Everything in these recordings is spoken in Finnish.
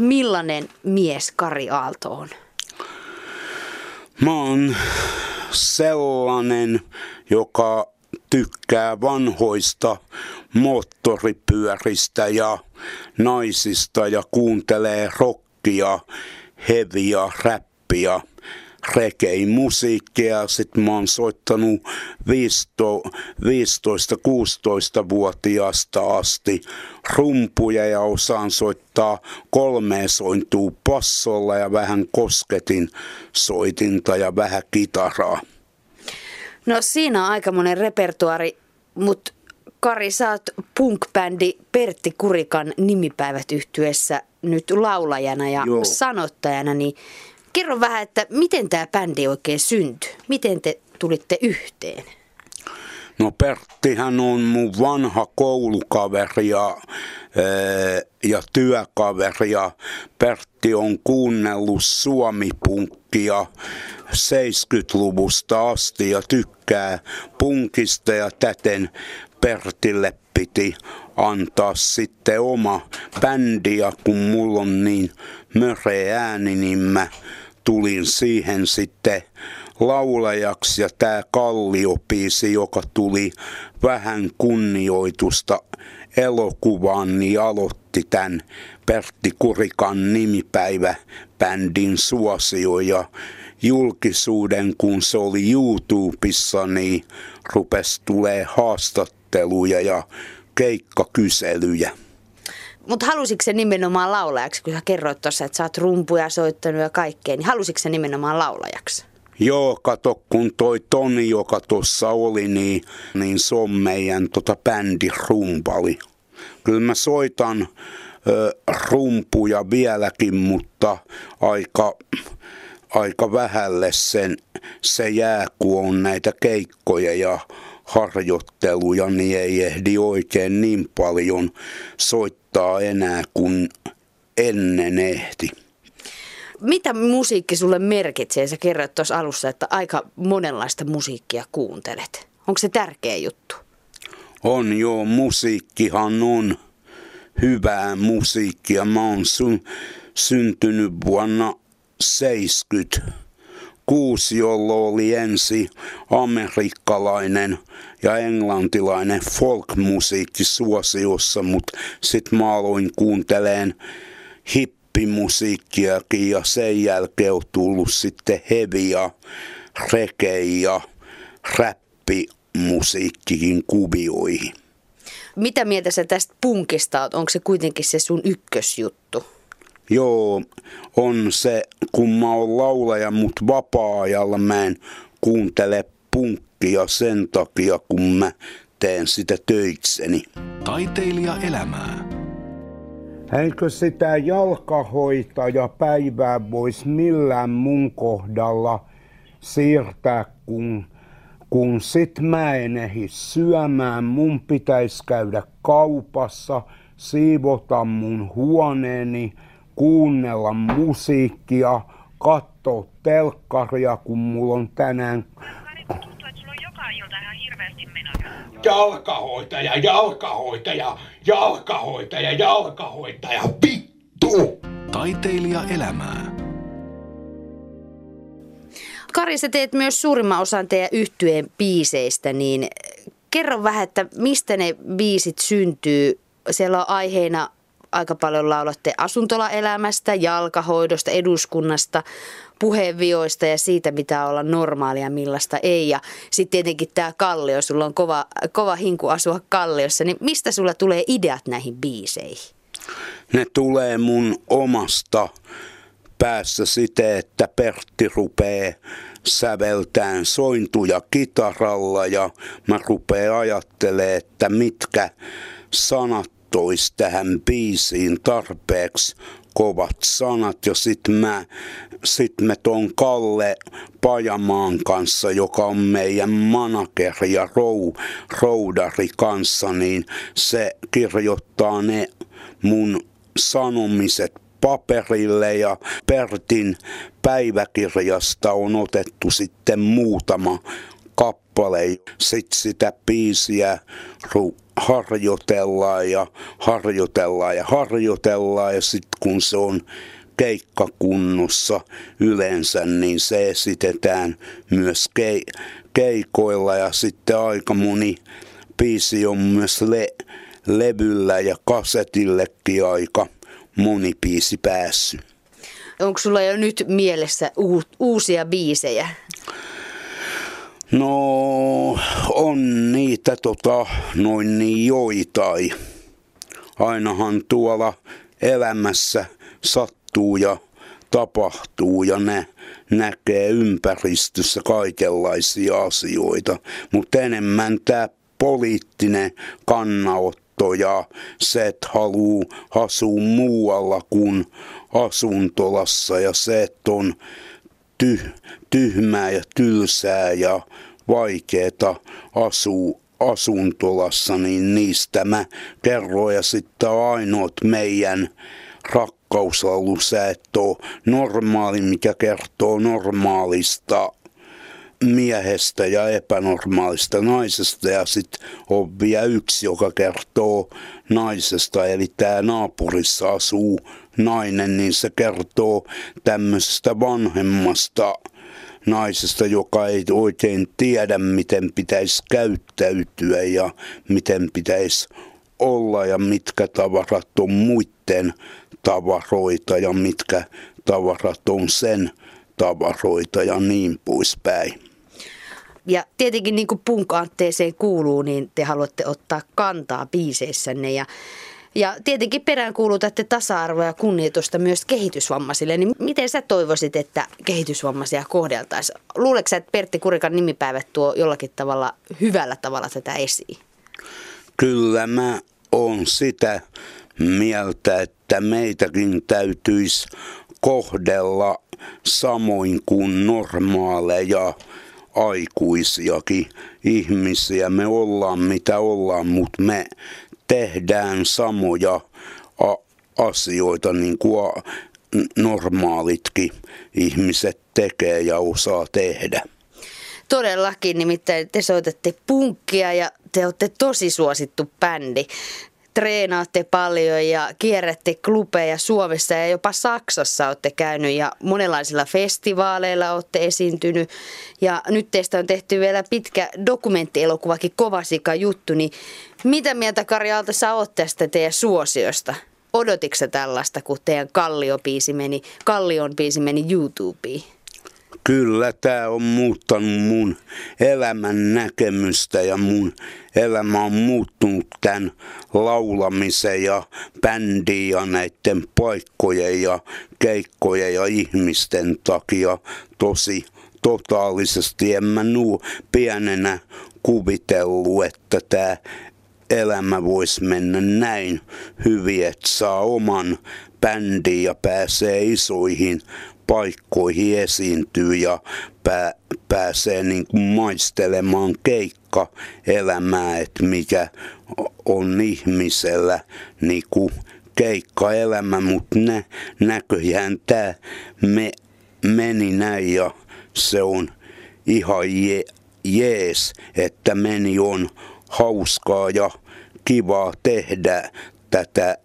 Millainen mies Kari Aalto on? Mä oon sellainen, joka tykkää vanhoista moottoripyöristä ja naisista ja kuuntelee rockia, heviä, räppiä reggae musiikkia. Sitten mä oon soittanut 15-16-vuotiaasta asti rumpuja ja osaan soittaa kolme sointuu passolla ja vähän kosketin soitinta ja vähän kitaraa. No siinä on aika monen repertuari, mutta Kari, sä oot punk-bändi Pertti Kurikan nimipäivät yhtyessä nyt laulajana ja Joo. sanottajana, niin Kerro vähän, että miten tämä bändi oikein syntyi? Miten te tulitte yhteen? No Perttihän on mun vanha koulukaveri ja, ja työkaveri ja Pertti on kuunnellut suomipunkkia 70-luvusta asti ja tykkää punkista ja täten Pertille piti antaa sitten oma bändi ja kun mulla on niin möreä ääni, niin mä tulin siihen sitten laulajaksi ja tämä Kalliopiisi, joka tuli vähän kunnioitusta elokuvaan, niin aloitti tämän Pertti Kurikan nimipäivä bändin suosio ja julkisuuden, kun se oli YouTubessa, niin rupesi tulee haastatteluja ja keikkakyselyjä. Mutta halusitko se nimenomaan laulajaksi, kun sä kerroit tuossa, että sä oot rumpuja soittanut ja kaikkea, niin halusitko se nimenomaan laulajaksi? Joo, kato, kun toi Toni, joka tuossa oli, niin, niin se on meidän tota, bändi rumpali. Kyllä mä soitan ö, rumpuja vieläkin, mutta aika, aika vähälle sen, se jää, kun on näitä keikkoja ja harjoitteluja, niin ei ehdi oikein niin paljon soittaa enää kuin ennen ehti. Mitä musiikki sulle merkitsee? Sä kerroit tuossa alussa, että aika monenlaista musiikkia kuuntelet. Onko se tärkeä juttu? On joo, musiikkihan on hyvää musiikkia. Mä oon sun, syntynyt vuonna 70 kuusi, jolloin oli ensi amerikkalainen ja englantilainen folkmusiikki suosiossa, mutta sitten mä aloin kuunteleen hippimusiikkiakin ja sen jälkeen on tullut sitten heavy ja reggae ja räppimusiikkikin kuvioihin. Mitä mieltä sä tästä punkista? Onko se kuitenkin se sun ykkösjuttu? Joo, on se, kun mä oon laulaja, mutta vapaa-ajalla mä en kuuntele punkkia sen takia, kun mä teen sitä töikseni. Taiteilija elämää. Eikö sitä jalkahoitajapäivää voisi millään mun kohdalla siirtää, kun, kun sit mä en ehdi syömään. Mun pitäisi käydä kaupassa, siivota mun huoneeni, kuunnella musiikkia, katsoa telkkaria, kun mulla on tänään... Jalkahoitaja, jalkahoitaja, jalkahoitaja, jalkahoitaja, vittu! Taiteilija elämää. Kari, sä teet myös suurimman osan teidän yhtyeen biiseistä, niin kerro vähän, että mistä ne biisit syntyy. Siellä on aiheena aika paljon laulatte asuntolaelämästä, jalkahoidosta, eduskunnasta, puheenvioista ja siitä, mitä olla normaalia, millaista ei. Ja sitten tietenkin tämä Kallio, sulla on kova, kova hinku asua Kalliossa, niin mistä sulla tulee ideat näihin biiseihin? Ne tulee mun omasta päässä siten, että Pertti rupeaa säveltään sointuja kitaralla ja mä rupean ajattelemaan, että mitkä sanat tois tähän biisiin tarpeeksi kovat sanat. Ja sitten mä, sit me ton Kalle Pajamaan kanssa, joka on meidän manageri ja rou, roudari kanssa, niin se kirjoittaa ne mun sanomiset paperille. Ja Pertin päiväkirjasta on otettu sitten muutama kappale. Sitten sitä biisiä harjoitellaan ja harjoitellaan ja harjoitellaan ja sitten kun se on keikkakunnossa yleensä, niin se esitetään myös ke- keikoilla ja sitten aika moni biisi on myös le- levyllä ja kasetillekin aika moni biisi päässyt. Onko sulla jo nyt mielessä uusia biisejä? No on niitä tota, noin niin joitain. Ainahan tuolla elämässä sattuu ja tapahtuu ja ne näkee ympäristössä kaikenlaisia asioita. Mutta enemmän tämä poliittinen kannanotto ja se, että haluaa asua muualla kuin asuntolassa ja se, että on tyh, tyhmää ja tylsää ja vaikeeta asua asuntolassa, niin niistä mä kerroin. Ja sitten ainoat meidän rakkauslaulu, sä normaali, mikä kertoo normaalista miehestä ja epänormaalista naisesta. Ja sitten on vielä yksi, joka kertoo naisesta, eli tämä naapurissa asuu nainen, niin se kertoo tämmöisestä vanhemmasta naisesta, joka ei oikein tiedä, miten pitäisi käyttäytyä ja miten pitäisi olla ja mitkä tavarat on muiden tavaroita ja mitkä tavarat on sen tavaroita ja niin poispäin. Ja tietenkin niin kuin punkantteeseen kuuluu, niin te haluatte ottaa kantaa biiseissänne ja ja tietenkin peräänkuulutatte tasa-arvoa ja kunnioitusta myös kehitysvammaisille. Niin miten sä toivoisit, että kehitysvammaisia kohdeltaisiin? Luuletko sä, että Pertti Kurikan nimipäivät tuo jollakin tavalla hyvällä tavalla tätä esiin? Kyllä mä oon sitä mieltä, että meitäkin täytyisi kohdella samoin kuin normaaleja aikuisiakin ihmisiä. Me ollaan mitä ollaan, mutta me tehdään samoja asioita niin kuin normaalitkin ihmiset tekee ja osaa tehdä. Todellakin, nimittäin te soitatte punkkia ja te olette tosi suosittu bändi treenaatte paljon ja kierrätte klubeja Suomessa ja jopa Saksassa olette käynyt ja monenlaisilla festivaaleilla olette esiintynyt. Ja nyt teistä on tehty vielä pitkä dokumenttielokuvakin Kovasika juttu, niin mitä mieltä Kari Aalto sä oot tästä teidän suosiosta? Odotitko tällaista, kun teidän Kallio-biisi meni, Kallion biisi meni YouTubeen? Kyllä, tämä on muuttanut mun elämän näkemystä ja mun elämä on muuttunut tämän laulamisen ja bändin ja näiden paikkojen ja keikkojen ja ihmisten takia tosi totaalisesti. En mä nuu pienenä kuvitellut, että tämä elämä voisi mennä näin hyvin, että saa oman bändin ja pääsee isoihin paikkoihin esiintyy ja pää, pääsee niin kuin maistelemaan keikka elämää, että mikä on ihmisellä niin kuin keikkaelämä, mutta nä, näköjään tämä me, meni näin ja se on ihan je, jees, että meni on hauskaa ja kivaa tehdä tätä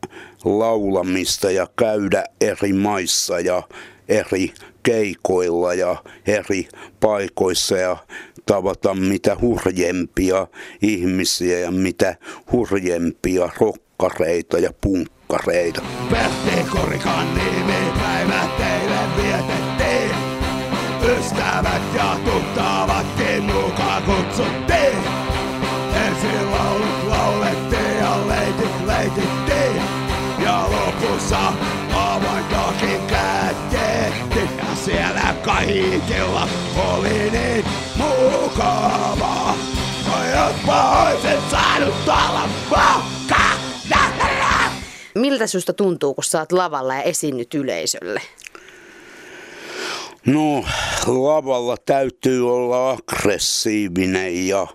laulamista ja käydä eri maissa ja eri keikoilla ja eri paikoissa ja tavata mitä hurjempia ihmisiä ja mitä hurjempia rokkareita ja punkkareita. Pertti Kurikan päivä teille vietettiin. Ystävät ja tuttavatkin mukaan kutsuttiin. Ensin laulut laulettiin ja leitit leitittiin. Ja lopussa siellä kaikilla oli niin mukava. Ojotpa oisin saanut olla mukana. Miltä susta tuntuu, kun sä oot lavalla ja esiinnyt yleisölle? No, lavalla täytyy olla aggressiivinen ja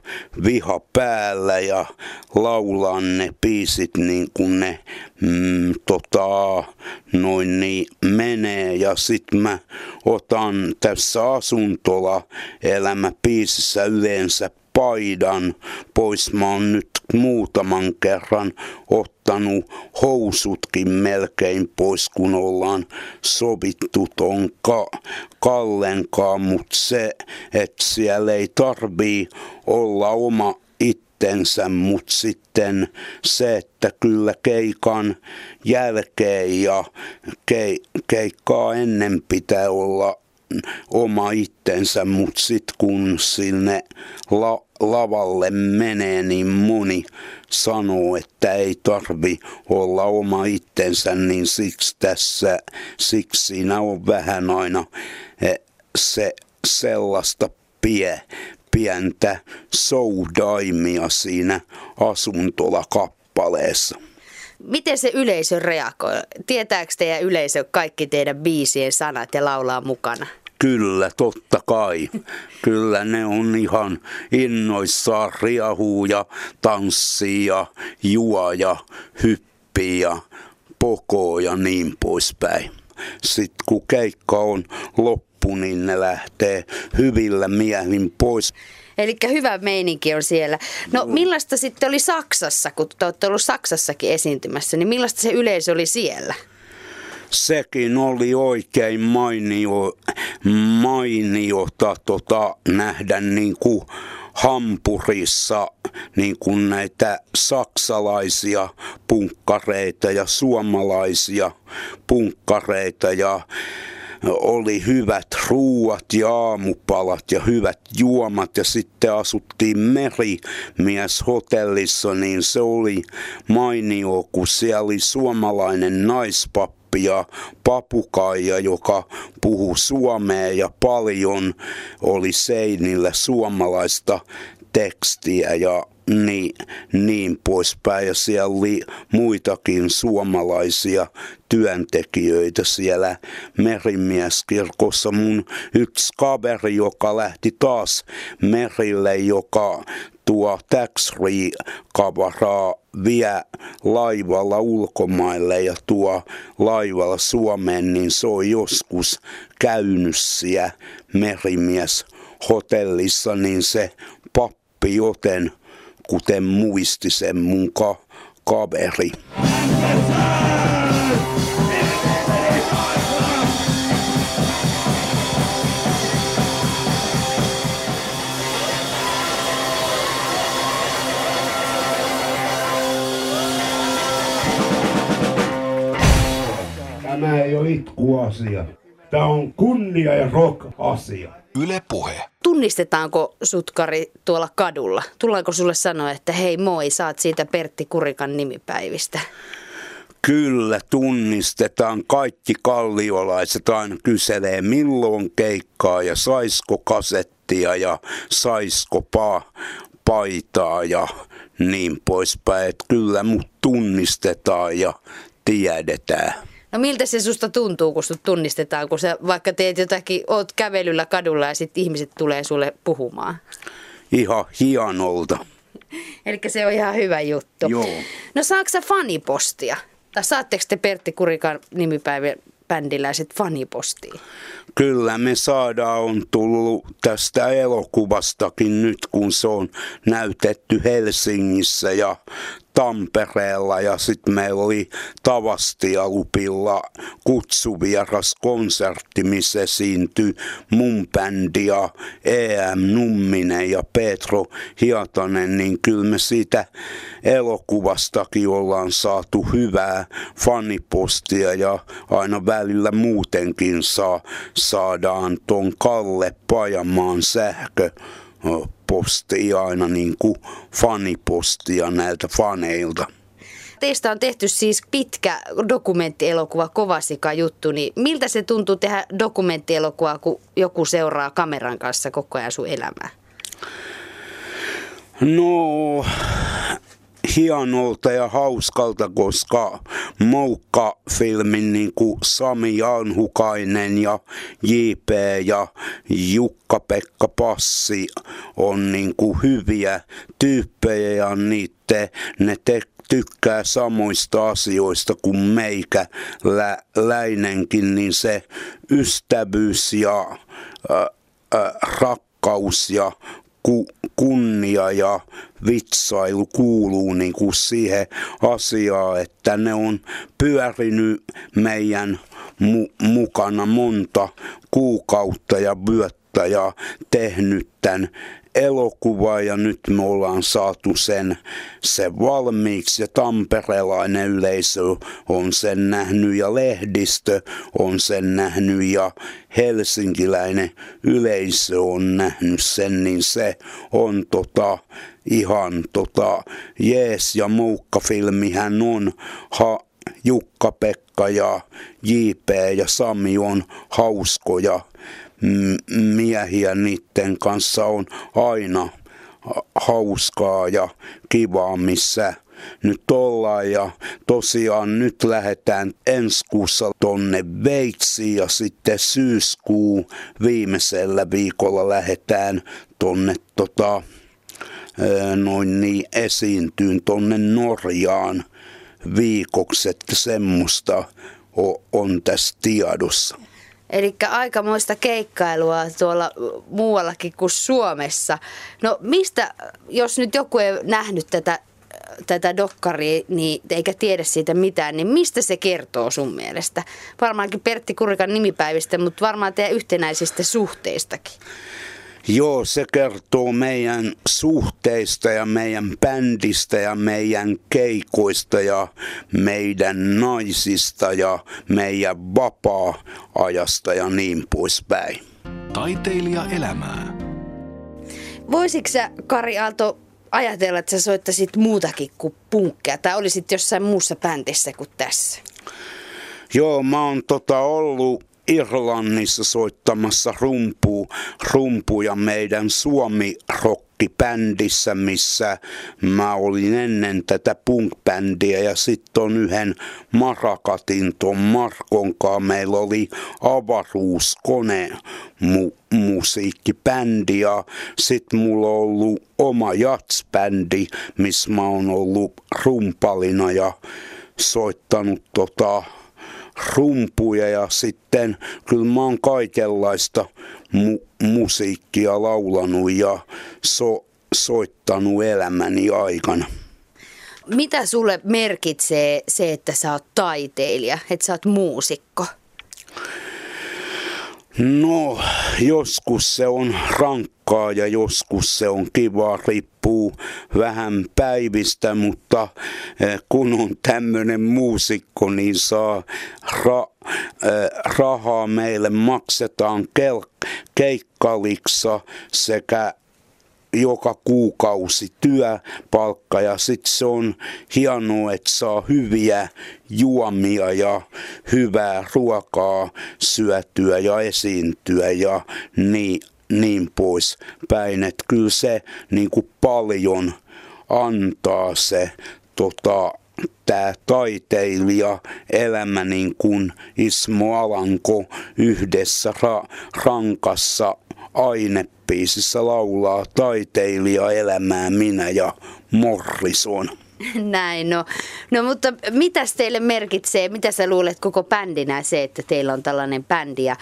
viha päällä ja laulaa ne biisit niin kuin ne mm, tota, noin niin menee ja sitten mä otan tässä asuntola elämä piisissä yleensä paidan pois. Mä oon nyt muutaman kerran ottanut housutkin melkein pois, kun ollaan sovittu ton ka- Kallenkaan, mutta se, että siellä ei tarvii olla oma itsensä, mutta sitten se, että kyllä keikan jälkeen ja ke, keikkaa ennen pitää olla oma itsensä, mutta sitten kun sinne la, lavalle menee, niin moni sanoo, että ei tarvi olla oma itsensä, niin siksi tässä, siksi siinä on vähän aina eh, se sellaista pie, pientä soudaimia siinä asuntolakappaleessa. Miten se yleisö reagoi? Tietääkö teidän yleisö kaikki teidän biisien sanat ja laulaa mukana? Kyllä, totta kai. Kyllä ne on ihan innoissaan riahuu ja tanssii ja juo ja hyppii ja pokoo ja niin poispäin. Sitten kun keikka on loppu, niin ne lähtee hyvillä miehin pois. Eli hyvä meininki on siellä. No millaista sitten oli Saksassa, kun te olette ollut Saksassakin esiintymässä, niin millaista se yleisö oli siellä? Sekin oli oikein mainio, mainiota tota, nähdä niin kuin Hampurissa niin kuin näitä saksalaisia punkkareita ja suomalaisia punkkareita ja oli hyvät ruuat ja aamupalat ja hyvät juomat ja sitten asuttiin merimies hotellissa, niin se oli mainio, kun siellä oli suomalainen naispappi ja papukaija, joka puhuu suomea ja paljon oli seinillä suomalaista tekstiä ja niin, niin poispäin. Ja siellä oli muitakin suomalaisia työntekijöitä siellä merimieskirkossa. Mun yksi kaveri, joka lähti taas merille, joka tuo tax kavaraa vie laivalla ulkomaille ja tuo laivalla Suomeen, niin se on joskus käynyt siellä merimies hotellissa, niin se pappi joten kuten muisti sen mun ka- kaveri. Tämä ei ole itkuasia. Tämä on kunnia- ja rock-asia. Yle Puhe. Tunnistetaanko sutkari tuolla kadulla? Tullaanko sulle sanoa, että hei moi, saat siitä Pertti Kurikan nimipäivistä? Kyllä tunnistetaan. Kaikki kalliolaiset aina kyselee milloin keikkaa ja saisko kasettia ja saisko pa- paitaa ja niin poispäin. Että kyllä mut tunnistetaan ja tiedetään. No miltä se susta tuntuu, kun sut tunnistetaan, kun sä vaikka teet jotakin, oot kävelyllä kadulla ja sitten ihmiset tulee sulle puhumaan? Ihan hienolta. Eli se on ihan hyvä juttu. Joo. No saako sä fanipostia? Tai saatteko te Pertti Kurikan nimipäivän bändiläiset fanipostia? Kyllä me saadaan on tullut tästä elokuvastakin nyt, kun se on näytetty Helsingissä ja Tampereella ja sitten meillä oli Tavastialupilla kutsuvieras konsertti, missä esiintyi mun bändi ja EM Numminen ja Petro Hiatanen, niin kyllä me siitä elokuvastakin ollaan saatu hyvää fanipostia ja aina välillä muutenkin saa, saadaan ton Kalle Pajamaan sähkö postia aina niin kuin fanipostia näiltä faneilta. Teistä on tehty siis pitkä dokumenttielokuva, Kovasika juttu, niin miltä se tuntuu tehdä dokumenttielokuvaa, kun joku seuraa kameran kanssa koko ajan sun elämää? No, hienolta ja hauskalta, koska Moukka-filmin niin kuin Sami Janhukainen ja JP ja Jukka-Pekka Passi on niin kuin hyviä tyyppejä ja niitä ne te, tykkää samoista asioista kuin meikä lä, läinenkin, niin se ystävyys ja ä, ä, rakkaus ja ku, kunnia ja vitsailu kuuluu niin kuin siihen asiaan, että ne on pyörinyt meidän mu- mukana monta kuukautta ja vyöttä ja tehnyt tämän elokuva ja nyt me ollaan saatu sen, sen valmiiksi. Ja tamperelainen yleisö on sen nähnyt ja lehdistö on sen nähnyt ja helsinkiläinen yleisö on nähnyt sen, niin se on tota, ihan tota, jees. Ja hän on. Ha, Jukka-Pekka ja JP ja Sami on hauskoja miehiä niiden kanssa on aina hauskaa ja kivaa, missä nyt ollaan ja tosiaan nyt lähdetään ensi kuussa tonne Veitsiin ja sitten syyskuu viimeisellä viikolla lähdetään tonne tota, noin niin esiintyyn tonne Norjaan viikoksi, että semmoista on tässä tiedossa. Eli aikamoista keikkailua tuolla muuallakin kuin Suomessa. No mistä, jos nyt joku ei nähnyt tätä, tätä dokkaria niin, eikä tiedä siitä mitään, niin mistä se kertoo sun mielestä? Varmaankin Pertti Kurikan nimipäivistä, mutta varmaan teidän yhtenäisistä suhteistakin. Joo, se kertoo meidän suhteista ja meidän bändistä ja meidän keikoista ja meidän naisista ja meidän vapaa-ajasta ja niin poispäin. Taiteilija elämää. Voisitko sä, Kari Aalto, ajatella, että sä soittaisit muutakin kuin punkkia tai olisit jossain muussa bändissä kuin tässä? Joo, mä oon tota ollut Irlannissa soittamassa rumpu, rumpuja meidän Suomi rockibändissä, missä mä olin ennen tätä punk-bändiä ja sitten on yhden Marakatin ton Markonkaan. Meillä oli avaruuskone mu- musiikkibändi ja sitten mulla on ollut oma jatsbändi, missä mä oon ollut rumpalina ja soittanut tota rumpuja ja sitten kyllä mä oon kaikenlaista mu- musiikkia laulanut ja so- soittanut elämäni aikana. Mitä sulle merkitsee se, että sä oot taiteilija, että sä oot muusikko? No, joskus se on rankkaa ja joskus se on kiva, riippuu vähän päivistä, mutta eh, kun on tämmöinen muusikko, niin saa ra- eh, rahaa meille maksetaan kel- keikkaliksa sekä joka kuukausi työpalkka ja sitten se on hienoa, että saa hyviä juomia ja hyvää ruokaa syötyä ja esiintyä ja niin, niin pois päin. Että kyllä se niin kuin paljon antaa se tota, tämä taiteilija elämä niin kuin Ismo Alanko yhdessä ra- rankassa ainepiisissä laulaa taiteilija elämää minä ja Morrison. Näin, no. no mutta mitä teille merkitsee, mitä sä luulet koko bändinä se, että teillä on tällainen bändi ja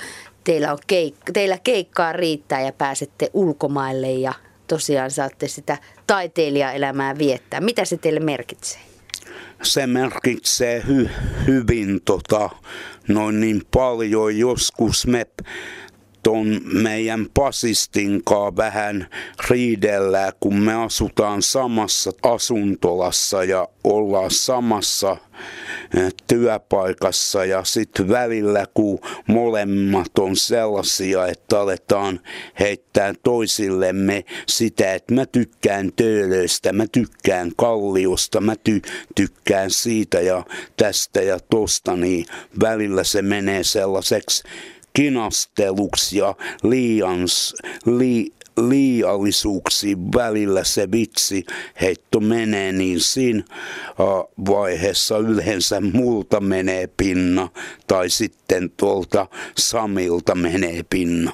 teillä, on keik- teillä keikkaa riittää ja pääsette ulkomaille ja tosiaan saatte sitä taiteilijaelämää viettää. Mitä se teille merkitsee? Se merkitsee hy- hyvin tota, noin niin paljon. Joskus me ton meidän pasistinkaa vähän riidellä, kun me asutaan samassa asuntolassa ja ollaan samassa eh, työpaikassa. Ja sitten välillä kun molemmat on sellaisia, että aletaan heittää toisillemme sitä, että mä tykkään töölöistä, mä tykkään kalliosta, mä ty- tykkään siitä ja tästä ja tosta, niin välillä se menee sellaiseksi kinasteluksi ja liian, li, liiallisuuksiin välillä se vitsi heitto menee, niin siinä vaiheessa yleensä multa menee pinna tai sitten tuolta Samilta menee pinna.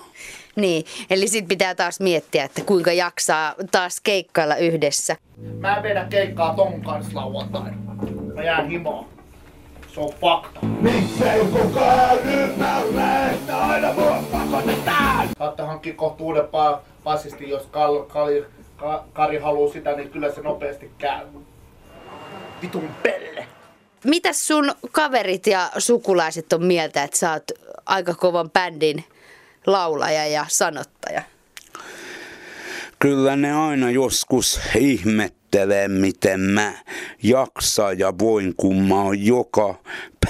Niin, eli sitten pitää taas miettiä, että kuinka jaksaa taas keikkailla yhdessä. Mä en vedä keikkaa ton kanssa lauantaina. Mä jään himoon. Se on fakta. Miksei kukaan ymmärrä, että aina mua pakotetaan? Saatte hankkia kohta uuden pa- bassisti, jos Kal- Kali- Ka- Kari haluaa sitä, niin kyllä se nopeasti käy. Vitun pelle. Mitäs sun kaverit ja sukulaiset on mieltä, että sä oot aika kovan bändin laulaja ja sanottaja? Kyllä ne aina joskus ihmettelee, miten mä jaksan ja voin, kun mä oon joka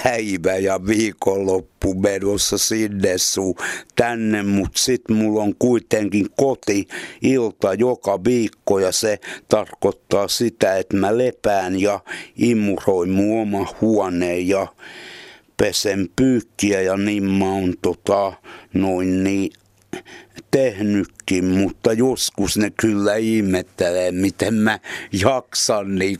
päivä ja viikonloppu menossa sinne sun tänne, mutta sit mulla on kuitenkin koti ilta joka viikko ja se tarkoittaa sitä, että mä lepään ja imuroin mun oma huoneen ja pesen pyykkiä ja niin mä oon tota, noin niin tehnytkin, mutta joskus ne kyllä ihmettelee, miten mä jaksan, niin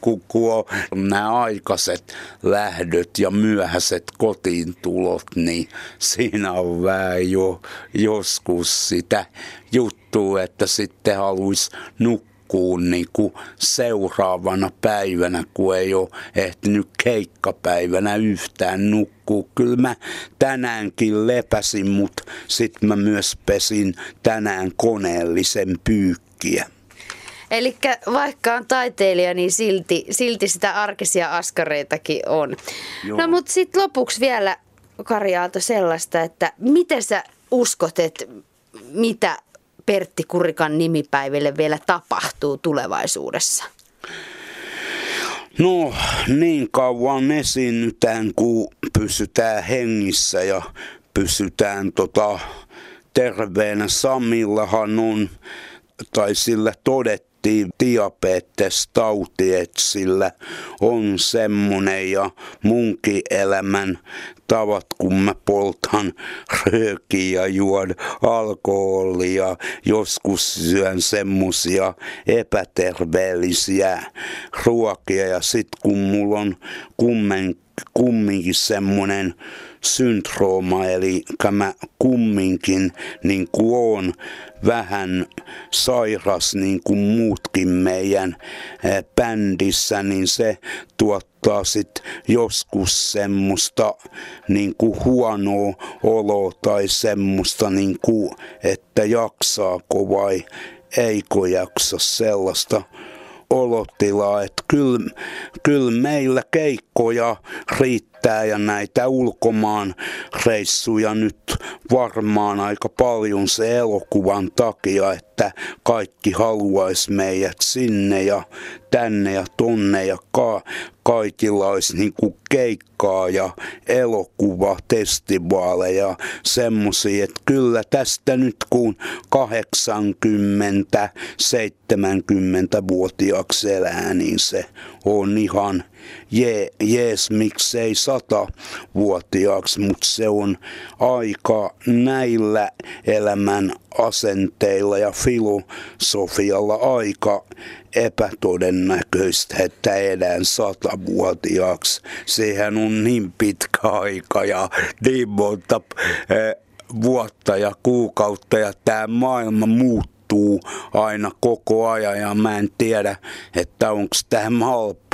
on nämä aikaiset lähdöt ja myöhäiset kotiin tulot, niin siinä on vähän jo joskus sitä juttua, että sitten haluaisi nukkua nukkuu niin kuin seuraavana päivänä, kun ei ole ehtinyt keikkapäivänä yhtään nukkuu. Kyllä mä tänäänkin lepäsin, mutta sitten mä myös pesin tänään koneellisen pyykkiä. Eli vaikka on taiteilija, niin silti, silti sitä arkisia askareitakin on. Joo. No mutta sitten lopuksi vielä, Kari Aalto, sellaista, että miten sä uskot, että mitä Pertti Kurikan nimipäiville vielä tapahtuu tulevaisuudessa? No niin kauan esiinnytään, kun pysytään hengissä ja pysytään tota, terveenä. Samillahan on, tai sillä todettiin, diabetestauti, että sillä on semmonen ja munkin elämän tavat, kun mä poltan röökiä juon alkoholia, joskus syön semmosia epäterveellisiä ruokia ja sit kun mulla on kummen, kumminkin semmonen syndrooma, eli mä kumminkin niin kuin on vähän sairas niin kuin muutkin meidän bändissä, niin se tuottaa sit joskus semmoista niin kuin huonoa oloa tai semmoista, niin kuin, että jaksaako vai eikö jaksa sellaista olotilaa, että kyllä, kyllä meillä keikkoja riittää ja näitä ulkomaan reissuja nyt varmaan aika paljon se elokuvan takia, että kaikki haluaisi meidät sinne ja tänne ja tonne ja ka- kaikilla olisi niin kuin keikkaa ja elokuva, festivaaleja, semmosia, että kyllä tästä nyt kun 80, 70 vuotiaaksi elää, niin se on ihan je, jees, miksei sata vuotiaaksi, mutta se on aika näillä elämän asenteilla ja filosofialla aika epätodennäköistä, että elän satavuotiaaksi. Sehän on niin pitkä aika ja niin monta eh, vuotta ja kuukautta ja tämä maailma muuttuu aina koko ajan ja mä en tiedä, että onko tämä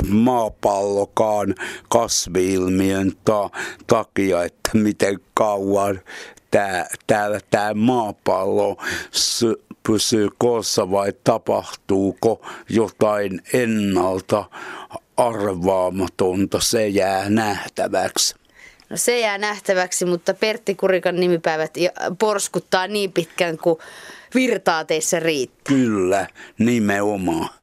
maapallokaan kasviilmiön ta- takia, että miten kauan täällä tämä maapallo pysyy koossa vai tapahtuuko jotain ennalta arvaamatonta, se jää nähtäväksi. No se jää nähtäväksi, mutta Pertti Kurikan nimipäivät porskuttaa niin pitkään kuin virtaa teissä riittää. Kyllä, nimenomaan.